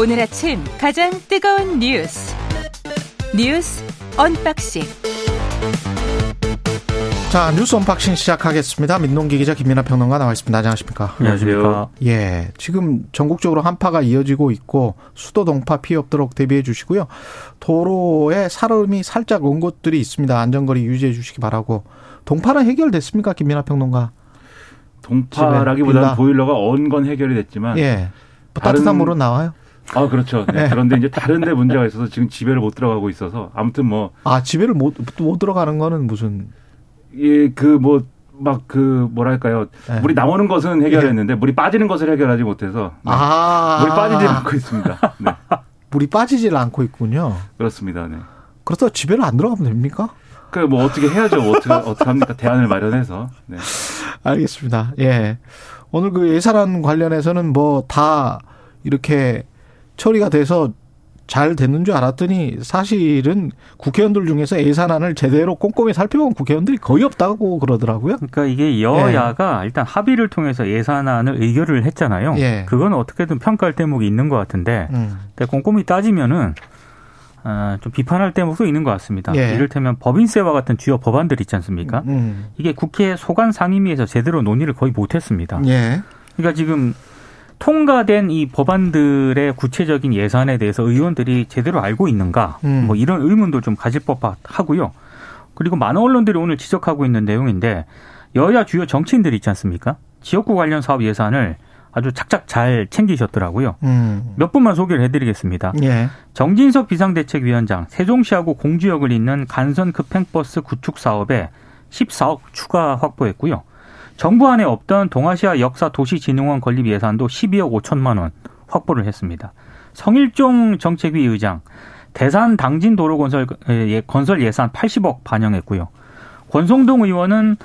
오늘 아침 가장 뜨거운 뉴스 뉴스 언박싱 자 뉴스 언박싱 시작하겠습니다. 민동기 기자 김민아 평론가 나와 있습니다. 안녕하십니까? 안녕하십니까? 예, 지금 전국적으로 한파가 이어지고 있고 수도 동파 피해 없도록 대비해 주시고요. 도로에 살얼음이 살짝 온 곳들이 있습니다. 안전거리 유지해 주시기 바라고. 동파는 해결됐습니까, 김민아 평론가? 동파라기보다는 보일러가 언 건 해결이 됐지만 예, 뭐 따뜻한 물은 나와요? 아 그렇죠. 네. 네. 그런데 이제 다른데 문제가 있어서 지금 집에를 못 들어가고 있어서 아무튼 뭐 아 집에를 못, 못 들어가는 거는 무슨 예, 그뭐 막그 뭐랄까요 네. 물이 나오는 것은 해결했는데 물이 빠지는 것을 해결하지 못해서 네. 아 물이 빠지지 않고 있습니다. 네. 물이 빠지질 않고 있군요. 그렇습니다. 네. 그렇다고 집에를 안 들어가면 됩니까? 그 뭐 어떻게 해야죠? 뭐 어떻게 어떻게 합니까? 대안을 마련해서. 네. 알겠습니다. 예. 오늘 그 예산안 관련해서는 뭐 다 이렇게 처리가 돼서 잘 됐는 줄 알았더니 사실은 국회의원들 중에서 예산안을 제대로 꼼꼼히 살펴본 국회의원들이 거의 없다고 그러더라고요. 그러니까 이게 여야가 일단 합의를 통해서 예산안을 의결을 했잖아요. 예. 그건 어떻게든 평가할 대목이 있는 것 같은데 음. 근데 꼼꼼히 따지면은 어, 좀 비판할 대목도 있는 것 같습니다. 예. 이를테면 법인세와 같은 주요 법안들 있지 않습니까? 음. 이게 국회 소관 상임위에서 제대로 논의를 거의 못했습니다. 예. 그러니까 지금 통과된 이 법안들의 구체적인 예산에 대해서 의원들이 제대로 알고 있는가 음. 뭐 이런 의문도 좀 가질 법하고요. 그리고 많은 언론들이 오늘 지적하고 있는 내용인데 여야 주요 정치인들 있지 않습니까? 지역구 관련 사업 예산을 아주 착착 잘 챙기셨더라고요. 음. 몇 분만 소개를 해드리겠습니다. 예. 정진석 비상대책위원장 세종시하고 공주역을 잇는 간선 급행버스 구축 사업에 14억 추가 확보했고요. 정부 안에 없던 동아시아 역사 도시진흥원 건립 예산도 12억 5천만 원 확보를 했습니다. 성일종 정책위 의장 대산 당진 도로 건설 예, 건설 예산 80억 반영했고요. 권성동 의원은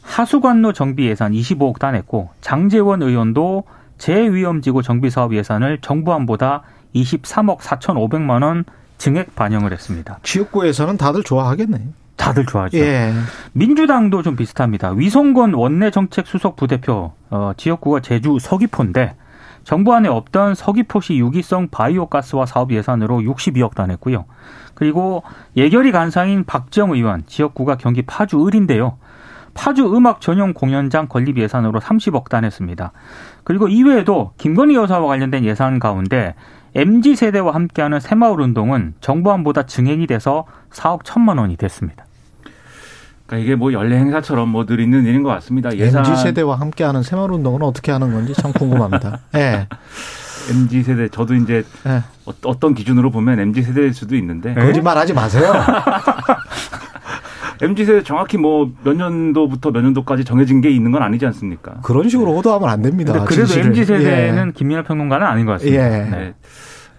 하수관로 정비 예산 25억 따냈고 장재원 의원도 재위험지구 정비 사업 예산을 정부안보다 23억 4,500만 원 증액 반영을 했습니다. 지역구에서는 다들 좋아하겠네. 다들 좋아하죠. 예. 민주당도 좀 비슷합니다. 위성권 원내 정책 수석 부대표 어, 지역구가 제주 서귀포인데 정부 안에 없던 서귀포시 유기성 바이오가스화 사업 예산으로 62억 단했고요. 그리고 예결위 간사인 박정 의원 지역구가 경기 파주 을인데요. 파주 음악 전용 공연장 건립 예산으로 30억 단했습니다. 그리고 이외에도 김건희 여사와 관련된 예산 가운데 MZ 세대와 함께하는 새마을 운동은 정부안보다 증액이 돼서 4억 1천만 원이 됐습니다. 그러니까 이게 뭐 연례 행사처럼 뭐 늘 있는 일인 것 같습니다. 예산 MZ 세대와 함께하는 새마을 운동은 어떻게 하는 건지 참 궁금합니다. 예. MZ 세대 저도 이제 예. 어- 어떤 기준으로 보면 MZ 세대일 수도 있는데 거짓말하지 마세요. MZ 세대 정확히 뭐 몇 년도부터 몇 년도까지 정해진 게 있는 건 아니지 않습니까? 그런 식으로 호도하면 안 됩니다. 그래도 진실을. MZ 세대는 예. 김민하 평론가는 아닌 것 같습니다. 예. 네. 네.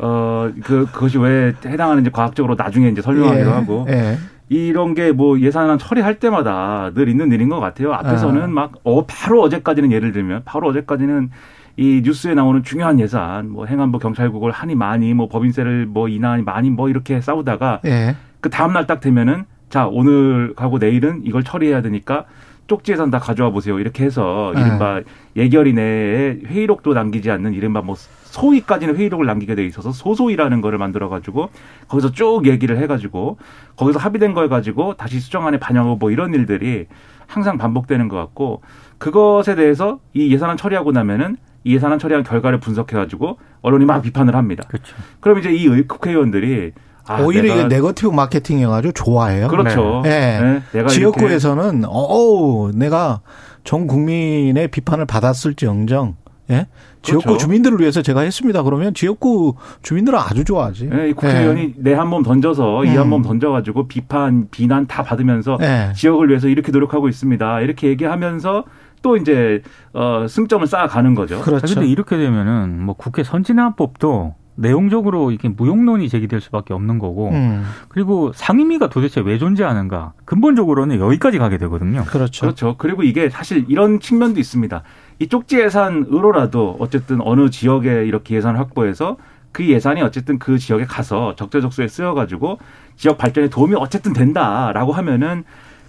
어, 그, 그것이 왜 해당하는지 과학적으로 나중에 이제 설명하기로 예. 하고. 예. 이런 게 뭐 예산안 처리할 때마다 늘 있는 일인 것 같아요. 앞에서는 아. 막, 어, 바로 어제까지는 예를 들면, 바로 어제까지는 이 뉴스에 나오는 중요한 예산, 뭐 행안부 경찰국을 하니 많이, 뭐 법인세를 뭐 인하니 많이 뭐 이렇게 싸우다가 예. 그 다음날 딱 되면은 자, 오늘 가고 내일은 이걸 처리해야 되니까 쪽지 예산 다 가져와 보세요. 이렇게 해서 네. 이른바 예결위 내에 회의록도 남기지 않는 이른바 뭐 소위까지는 회의록을 남기게 돼 있어서 소소위라는 거를 만들어 가지고 거기서 쭉 얘기를 해 가지고 거기서 합의된 걸 가지고 다시 수정안에 반영하고 뭐 이런 일들이 항상 반복되는 것 같고 그것에 대해서 이 예산안 처리하고 나면은 이 예산안 처리한 결과를 분석해 가지고 언론이 막 비판을 합니다. 그렇죠. 그럼 이제 이 의- 국회의원들이 아, 오히려 내가 이게 네거티브 마케팅이어가지고 좋아해요. 그렇죠. 네. 네. 내가 이렇게 지역구에서는 어우 내가 전 국민의 비판을 받았을지언정 예? 지역구 그렇죠. 주민들을 위해서 제가 했습니다. 그러면 지역구 주민들은 아주 좋아하지. 네, 이 국회의원이 내한 몸 던져서 이한 음. 몸 던져가지고 비판, 비난 다 받으면서 예. 지역을 위해서 이렇게 노력하고 있습니다. 이렇게 얘기하면서 또 이제 어 승점을 쌓아가는 거죠. 그렇죠. 그런데 이렇게 되면은 뭐 국회 선진화법도 내용적으로 이게 무용론이 제기될 수밖에 없는 거고 음, 그리고 상임위가 도대체 왜 존재하는가 근본적으로는 여기까지 가게 되거든요. 그렇죠. 그렇죠. 그리고 이게 사실 이런 측면도 있습니다. 이 쪽지 예산으로라도 어쨌든 어느 지역에 이렇게 예산을 확보해서 그 예산이 어쨌든 그 지역에 가서 적재적소에 쓰여가지고 지역 발전에 도움이 어쨌든 된다라고 하면은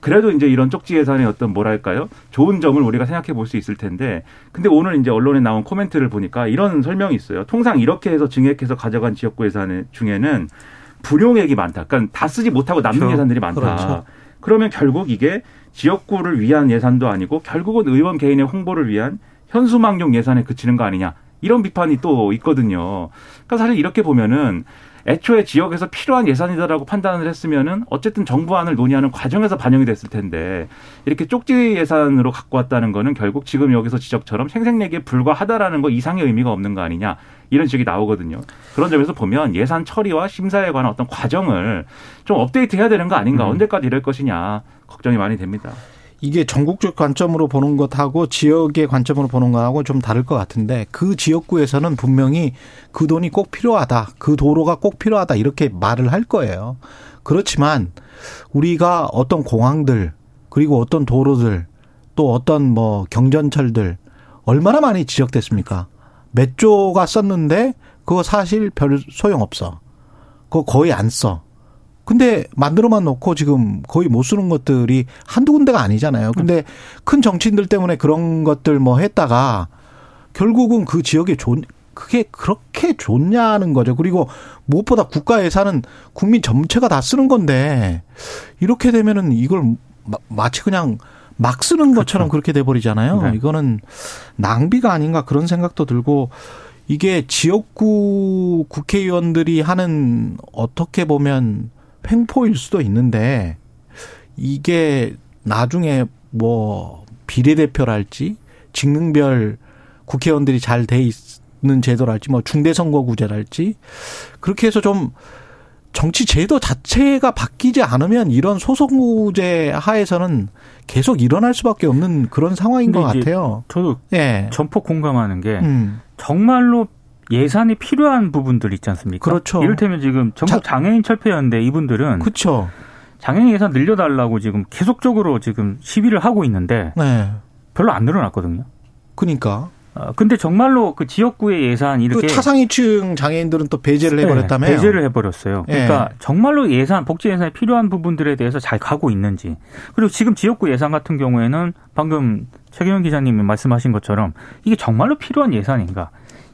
그래도 이제 이런 쪽지 예산의 어떤 뭐랄까요 좋은 점을 우리가 생각해 볼 수 있을 텐데 근데 오늘 이제 언론에 나온 코멘트를 보니까 이런 설명이 있어요. 통상 이렇게 해서 증액해서 가져간 지역구 예산 중에는 불용액이 많다. 그러니까 다 쓰지 못하고 남는 그렇죠. 예산들이 많다. 그렇죠. 그러면 결국 이게 지역구를 위한 예산도 아니고 결국은 의원 개인의 홍보를 위한 현수막용 예산에 그치는 거 아니냐. 이런 비판이 또 있거든요. 그러니까 사실 이렇게 보면은 애초에 지역에서 필요한 예산이다라고 판단을 했으면은 어쨌든 정부안을 논의하는 과정에서 반영이 됐을 텐데 이렇게 쪽지 예산으로 갖고 왔다는 거는 결국 지금 여기서 지적처럼 생색내기에 불과하다라는 거 이상의 의미가 없는 거 아니냐 이런 지적이 나오거든요. 그런 점에서 보면 예산 처리와 심사에 관한 어떤 과정을 좀 업데이트해야 되는 거 아닌가 언제까지 이럴 것이냐 걱정이 많이 됩니다. 이게 전국적 관점으로 보는 것하고 지역의 관점으로 보는 것하고 좀 다를 것 같은데 그 지역구에서는 분명히 그 돈이 꼭 필요하다. 그 도로가 꼭 필요하다. 이렇게 말을 할 거예요. 그렇지만 우리가 어떤 공항들 그리고 어떤 도로들 또 어떤 뭐 경전철들 얼마나 많이 지적됐습니까? 몇 조가 썼는데 그거 사실 별 소용 없어. 그거 거의 안 써. 근데 만들어만 놓고 지금 거의 못 쓰는 것들이 한두 군데가 아니잖아요. 근데 큰 정치인들 때문에 그런 것들 뭐 했다가 결국은 그 지역에 좋 그게 그렇게 좋냐는 거죠. 그리고 무엇보다 국가 예산은 국민 전체가 다 쓰는 건데 이렇게 되면은 이걸 마- 마치 그냥 막 쓰는 것처럼 그렇게 돼 버리잖아요. 네. 이거는 낭비가 아닌가 그런 생각도 들고 이게 지역구 국회의원들이 하는 어떻게 보면 횡포일 수도 있는데 이게 나중에 뭐 비례대표랄지 직능별 국회의원들이 잘 돼 있는 제도랄지 뭐 중대선거구제랄지 그렇게 해서 좀 정치 제도 자체가 바뀌지 않으면 이런 소선구제 하에서는 계속 일어날 수밖에 없는 그런 상황인 것 같아요. 저도 예. 전폭 공감하는 게 음. 정말로 예산이 필요한 부분들 있지 않습니까? 그렇죠. 이를테면 지금 전국 장애인 철폐연대 이분들은 그렇죠. 장애인 예산 늘려달라고 지금 계속적으로 지금 시위를 하고 있는데 네. 별로 안 늘어났거든요. 그러니까 어, 근데 정말로 그 지역구의 예산 이렇게 그 차상위층 장애인들은 또 배제를 네, 해버렸다며요. 배제를 해버렸어요. 예. 그러니까 정말로 예산, 복지 예산에 필요한 부분들에 대해서 잘 가고 있는지. 그리고 지금 지역구 예산 같은 경우에는 방금 최경영 기자님이 말씀하신 것처럼 이게 정말로 필요한 예산인가.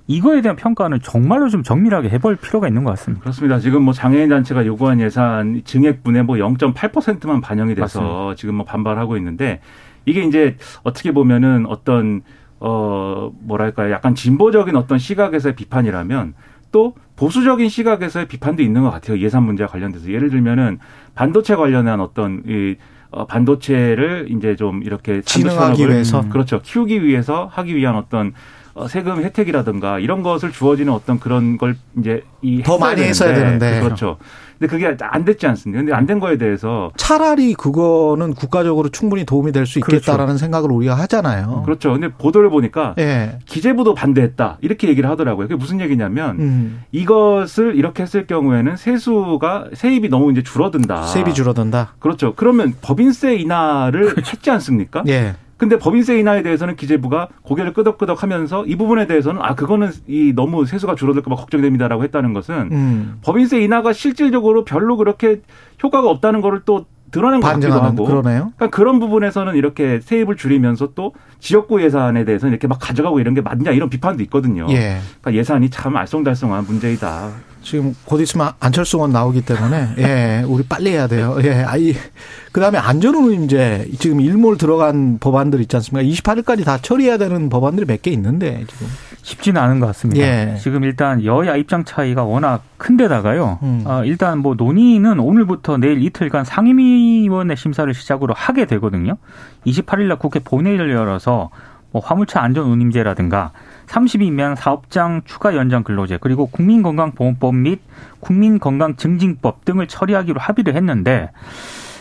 이거에 대한 평가는 정말로 좀 정밀하게 해볼 필요가 있는 것 같습니다. 그렇습니다. 지금 뭐 장애인 단체가 요구한 예산 증액분의 뭐 0.8%만 반영이 돼서 맞습니다. 지금 뭐 반발하고 있는데 이게 이제 어떻게 보면은 어떤 어 뭐랄까요 약간 진보적인 어떤 시각에서의 비판이라면 또 보수적인 시각에서의 비판도 있는 것 같아요 예산 문제와 관련돼서 예를 들면은 반도체 관련한 어떤 이 어, 반도체를 이제 좀 이렇게 진흥하기 위해서. 산업을 그렇죠 키우기 위해서 하기 위한 어떤 어, 세금 혜택이라든가 이런 것을 주어지는 어떤 그런 걸 이제 이더 많이 했어야 되는데. 그렇죠. 근데 그게 안 됐지 않습니까? 근데 안 된 거에 대해서 차라리 그거는 국가적으로 충분히 도움이 될 수 있겠다라는 생각을 우리가 하잖아요. 그렇죠. 근데 보도를 보니까 예. 기재부도 반대했다 이렇게 얘기를 하더라고요. 그게 무슨 얘기냐면 음. 이것을 이렇게 했을 경우에는 세수가 세입이 너무 이제 줄어든다. 세입이 줄어든다. 그렇죠. 그러면 법인세 인하를 했지 않습니까? 예. 근데 법인세 인하에 대해서는 기재부가 고개를 끄덕끄덕 하면서 이 부분에 대해서는 아 그거는 이 너무 세수가 줄어들까 봐 걱정됩니다라고 했다는 것은 음. 법인세 인하가 실질적으로 별로 그렇게 효과가 없다는 거를 또 드러낸 것 같기도 하고 그러네요. 그러니까 그런 부분에서는 이렇게 세입을 줄이면서 또 지역구 예산에 대해서는 이렇게 막 가져가고 이런 게 맞냐 이런 비판도 있거든요. 예. 그러니까 예산이 참 알쏭달쏭한 문제이다. 지금 곧 있으면 안철수 의원 나오기 때문에 예, 우리 빨리 해야 돼요. 예. 아이 그다음에 안전운임제 지금 일몰 들어간 법안들 있지 않습니까? 28일까지 다 처리해야 되는 법안들이 몇 개 있는데 지금. 쉽지는 않은 것 같습니다. 예. 지금 일단 여야 입장 차이가 워낙 큰데다가요. 음. 어, 일단 뭐 논의는 오늘부터 내일 이틀간 상임위원회 심사를 시작으로 하게 되거든요. 28일 날 국회 본회의를 열어서 뭐 화물차 안전운임제라든가 30이면 사업장 추가 연장 근로제 그리고 국민건강보험법 및 국민건강증진법 등을 처리하기로 합의를 했는데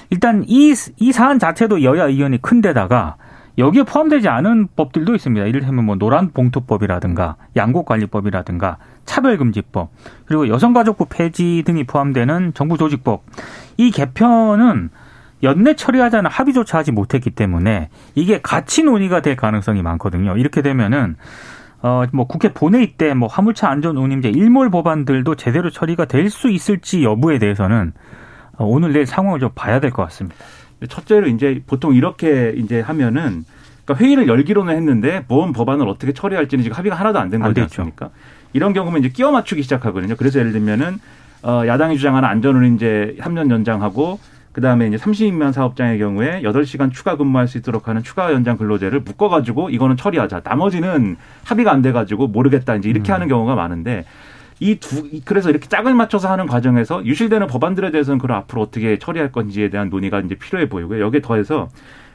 일단 이, 이 사안 자체도 여야 의견이 큰데다가 여기에 포함되지 않은 법들도 있습니다. 이를테면 뭐 노란 봉투법이라든가 양곡관리법이라든가 차별금지법 그리고 여성가족부 폐지 등이 포함되는 정부조직법 이 개편은 연내 처리하자는 합의조차 하지 못했기 때문에 이게 같이 논의가 될 가능성이 많거든요. 이렇게 되면은 어 뭐 국회 본회의 때 뭐 화물차 안전 운임제 일몰 법안들도 제대로 처리가 될 수 있을지 여부에 대해서는 어, 오늘 내일 상황을 좀 봐야 될 것 같습니다. 첫째로 이제 보통 이렇게 이제 하면은 그러니까 회의를 열기로는 했는데 뭔 법안을 어떻게 처리할지는 지금 합의가 하나도 안된안 거지. 않습니까? 이런 경우면 이제 끼워 맞추기 시작하거든요. 그래서 예를 들면은 어 야당이 주장하는 안전을 이제 3년 연장하고 그다음에 이제 30만 사업장의 경우에 8시간 추가 근무할 수 있도록 하는 추가 연장 근로제를 묶어 가지고 이거는 처리하자. 나머지는 합의가 안 돼 가지고 모르겠다. 이제 이렇게 하는 경우가 많은데 이두 그래서 이렇게 짝을 맞춰서 하는 과정에서 유실되는 법안들에 대해서는 그걸 앞으로 어떻게 처리할 건지에 대한 논의가 이제 필요해 보이고요. 여기에 더해서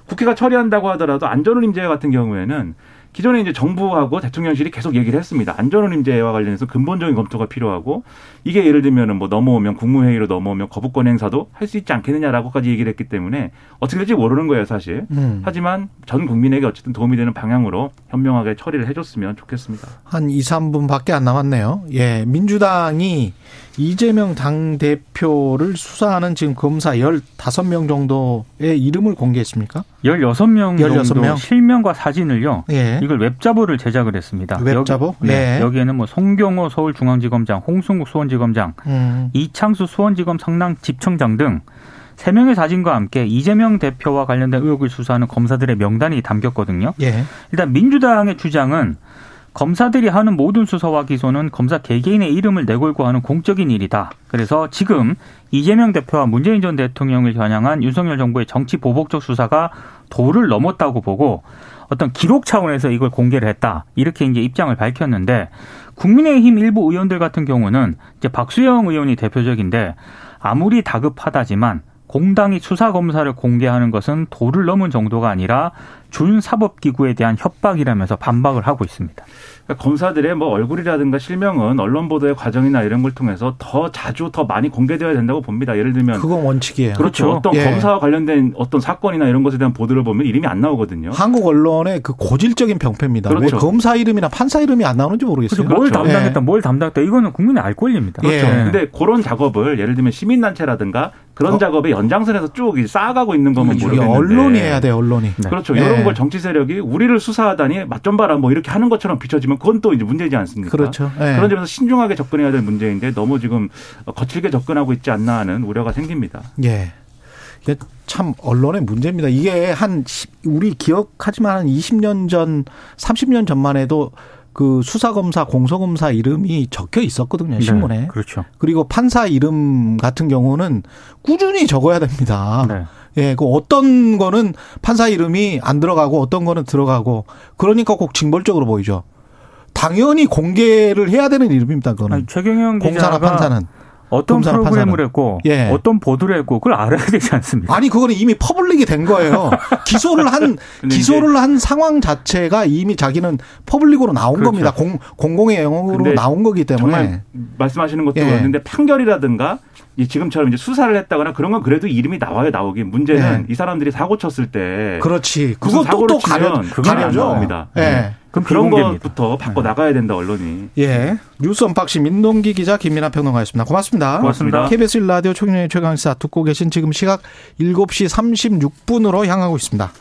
국회가 처리한다고 하더라도 안전운임제 같은 경우에는 기존에 이제 정부하고 대통령실이 계속 얘기를 했습니다. 안전운임제와 관련해서 근본적인 검토가 필요하고 이게 예를 들면은 뭐 넘어오면 국무회의로 넘어오면 거부권 행사도 할 수 있지 않겠느냐라고까지 얘기를 했기 때문에 어떻게 될지 모르는 거예요, 사실. 음. 하지만 전 국민에게 어쨌든 도움이 되는 방향으로 현명하게 처리를 해줬으면 좋겠습니다. 한 2, 3분밖에 안 남았네요. 예. 민주당이 이재명 당대표를 수사하는 지금 검사 15명 정도의 이름을 공개했습니까? 16명 정도 16명? 실명과 사진을요. 예. 이걸 웹자보를 제작을 했습니다. 웹자보? 여기, 네. 예. 여기에는 뭐 송경호 서울중앙지검장, 홍승욱 수원지검장, 음. 이창수 수원지검 성남집청장 등 세명의 사진과 함께 이재명 대표와 관련된 의혹을 수사하는 검사들의 명단이 담겼거든요. 예. 일단 민주당의 주장은 검사들이 하는 모든 수사와 기소는 검사 개개인의 이름을 내걸고 하는 공적인 일이다. 그래서 지금 이재명 대표와 문재인 전 대통령을 겨냥한 윤석열 정부의 정치 보복적 수사가 도를 넘었다고 보고 어떤 기록 차원에서 이걸 공개를 했다. 이렇게 이제 입장을 밝혔는데 국민의힘 일부 의원들 같은 경우는 이제 박수영 의원이 대표적인데 아무리 다급하다지만 공당이 수사 검사를 공개하는 것은 도를 넘은 정도가 아니라 준사법기구에 대한 협박이라면서 반박을 하고 있습니다. 그러니까 검사들의 뭐 얼굴이라든가 실명은 언론 보도의 과정이나 이런 걸 통해서 더 자주 더 많이 공개되어야 된다고 봅니다. 예를 들면 그건 원칙이에요. 그렇죠. 그렇죠. 어떤 예. 검사와 관련된 어떤 사건이나 이런 것에 대한 보도를 보면 이름이 안 나오거든요. 한국 언론의 그 고질적인 병폐입니다. 그렇죠. 왜 검사 이름이나 판사 이름이 안 나오는지 모르겠어요. 뭘 그렇죠. 담당했다, 뭘 담당했다. 이거는 국민의 알 권리입니다. 그렇죠. 예. 근데 그런 작업을 예를 들면 시민단체라든가 그런 어? 작업의 연장선에서 쭉 쌓아가고 있는 거면 모르겠는데 언론이 해야 돼요, 언론이. 네. 그렇죠. 예. 이런 걸 정치 세력이 우리를 수사하다니 맛좀 봐라 뭐 이렇게 하는 것처럼 비춰지면 그건 또 이제 문제지 않습니까? 그렇죠. 예. 그런 점에서 신중하게 접근해야 될 문제인데 너무 지금 거칠게 접근하고 있지 않나 하는 우려가 생깁니다. 예. 이게 참 언론의 문제입니다. 이게 한 시- 우리 기억하지만 한 20년 전, 30년 전만 해도 그 수사검사, 공소검사 이름이 적혀 있었거든요, 신문에. 네, 그렇죠. 그리고 판사 이름 같은 경우는 꾸준히 적어야 됩니다. 네. 예, 그 어떤 거는 판사 이름이 안 들어가고 어떤 거는 들어가고 그러니까 꼭 징벌적으로 보이죠. 당연히 공개를 해야 되는 이름입니다, 그거는. 아니, 최경영 공사나 기자가 판사는. 어떤 프로그램을 판사는. 했고 예. 어떤 보도를 했고 그걸 알아야 되지 않습니까? 아니 그거는 이미 public이 된 거예요. 기소를 한 기소를 한 상황 자체가 이미 자기는 public으로 나온 그렇죠. 겁니다. 공 공공의 영역으로 나온 거기 때문에 말씀하시는 것도 예. 그렇는데 판결이라든가 이 지금처럼 이제 수사를 했다거나 그런 건 그래도 이름이 나와요 나오긴 문제는 예. 이 사람들이 사고 쳤을 때 그렇지. 그것도 사고를 또 치면 가려져. 나옵니다. 예. 네. 그럼 그런. 것부터 바꿔 나가야 된다 언론이. 예. 뉴스 unboxing 민동기 기자 김민아 평론가였습니다. 고맙습니다. 고맙습니다. KBS 라디오 최경영의 최강시사 듣고 계신 지금 시각 7시 36분으로 향하고 있습니다.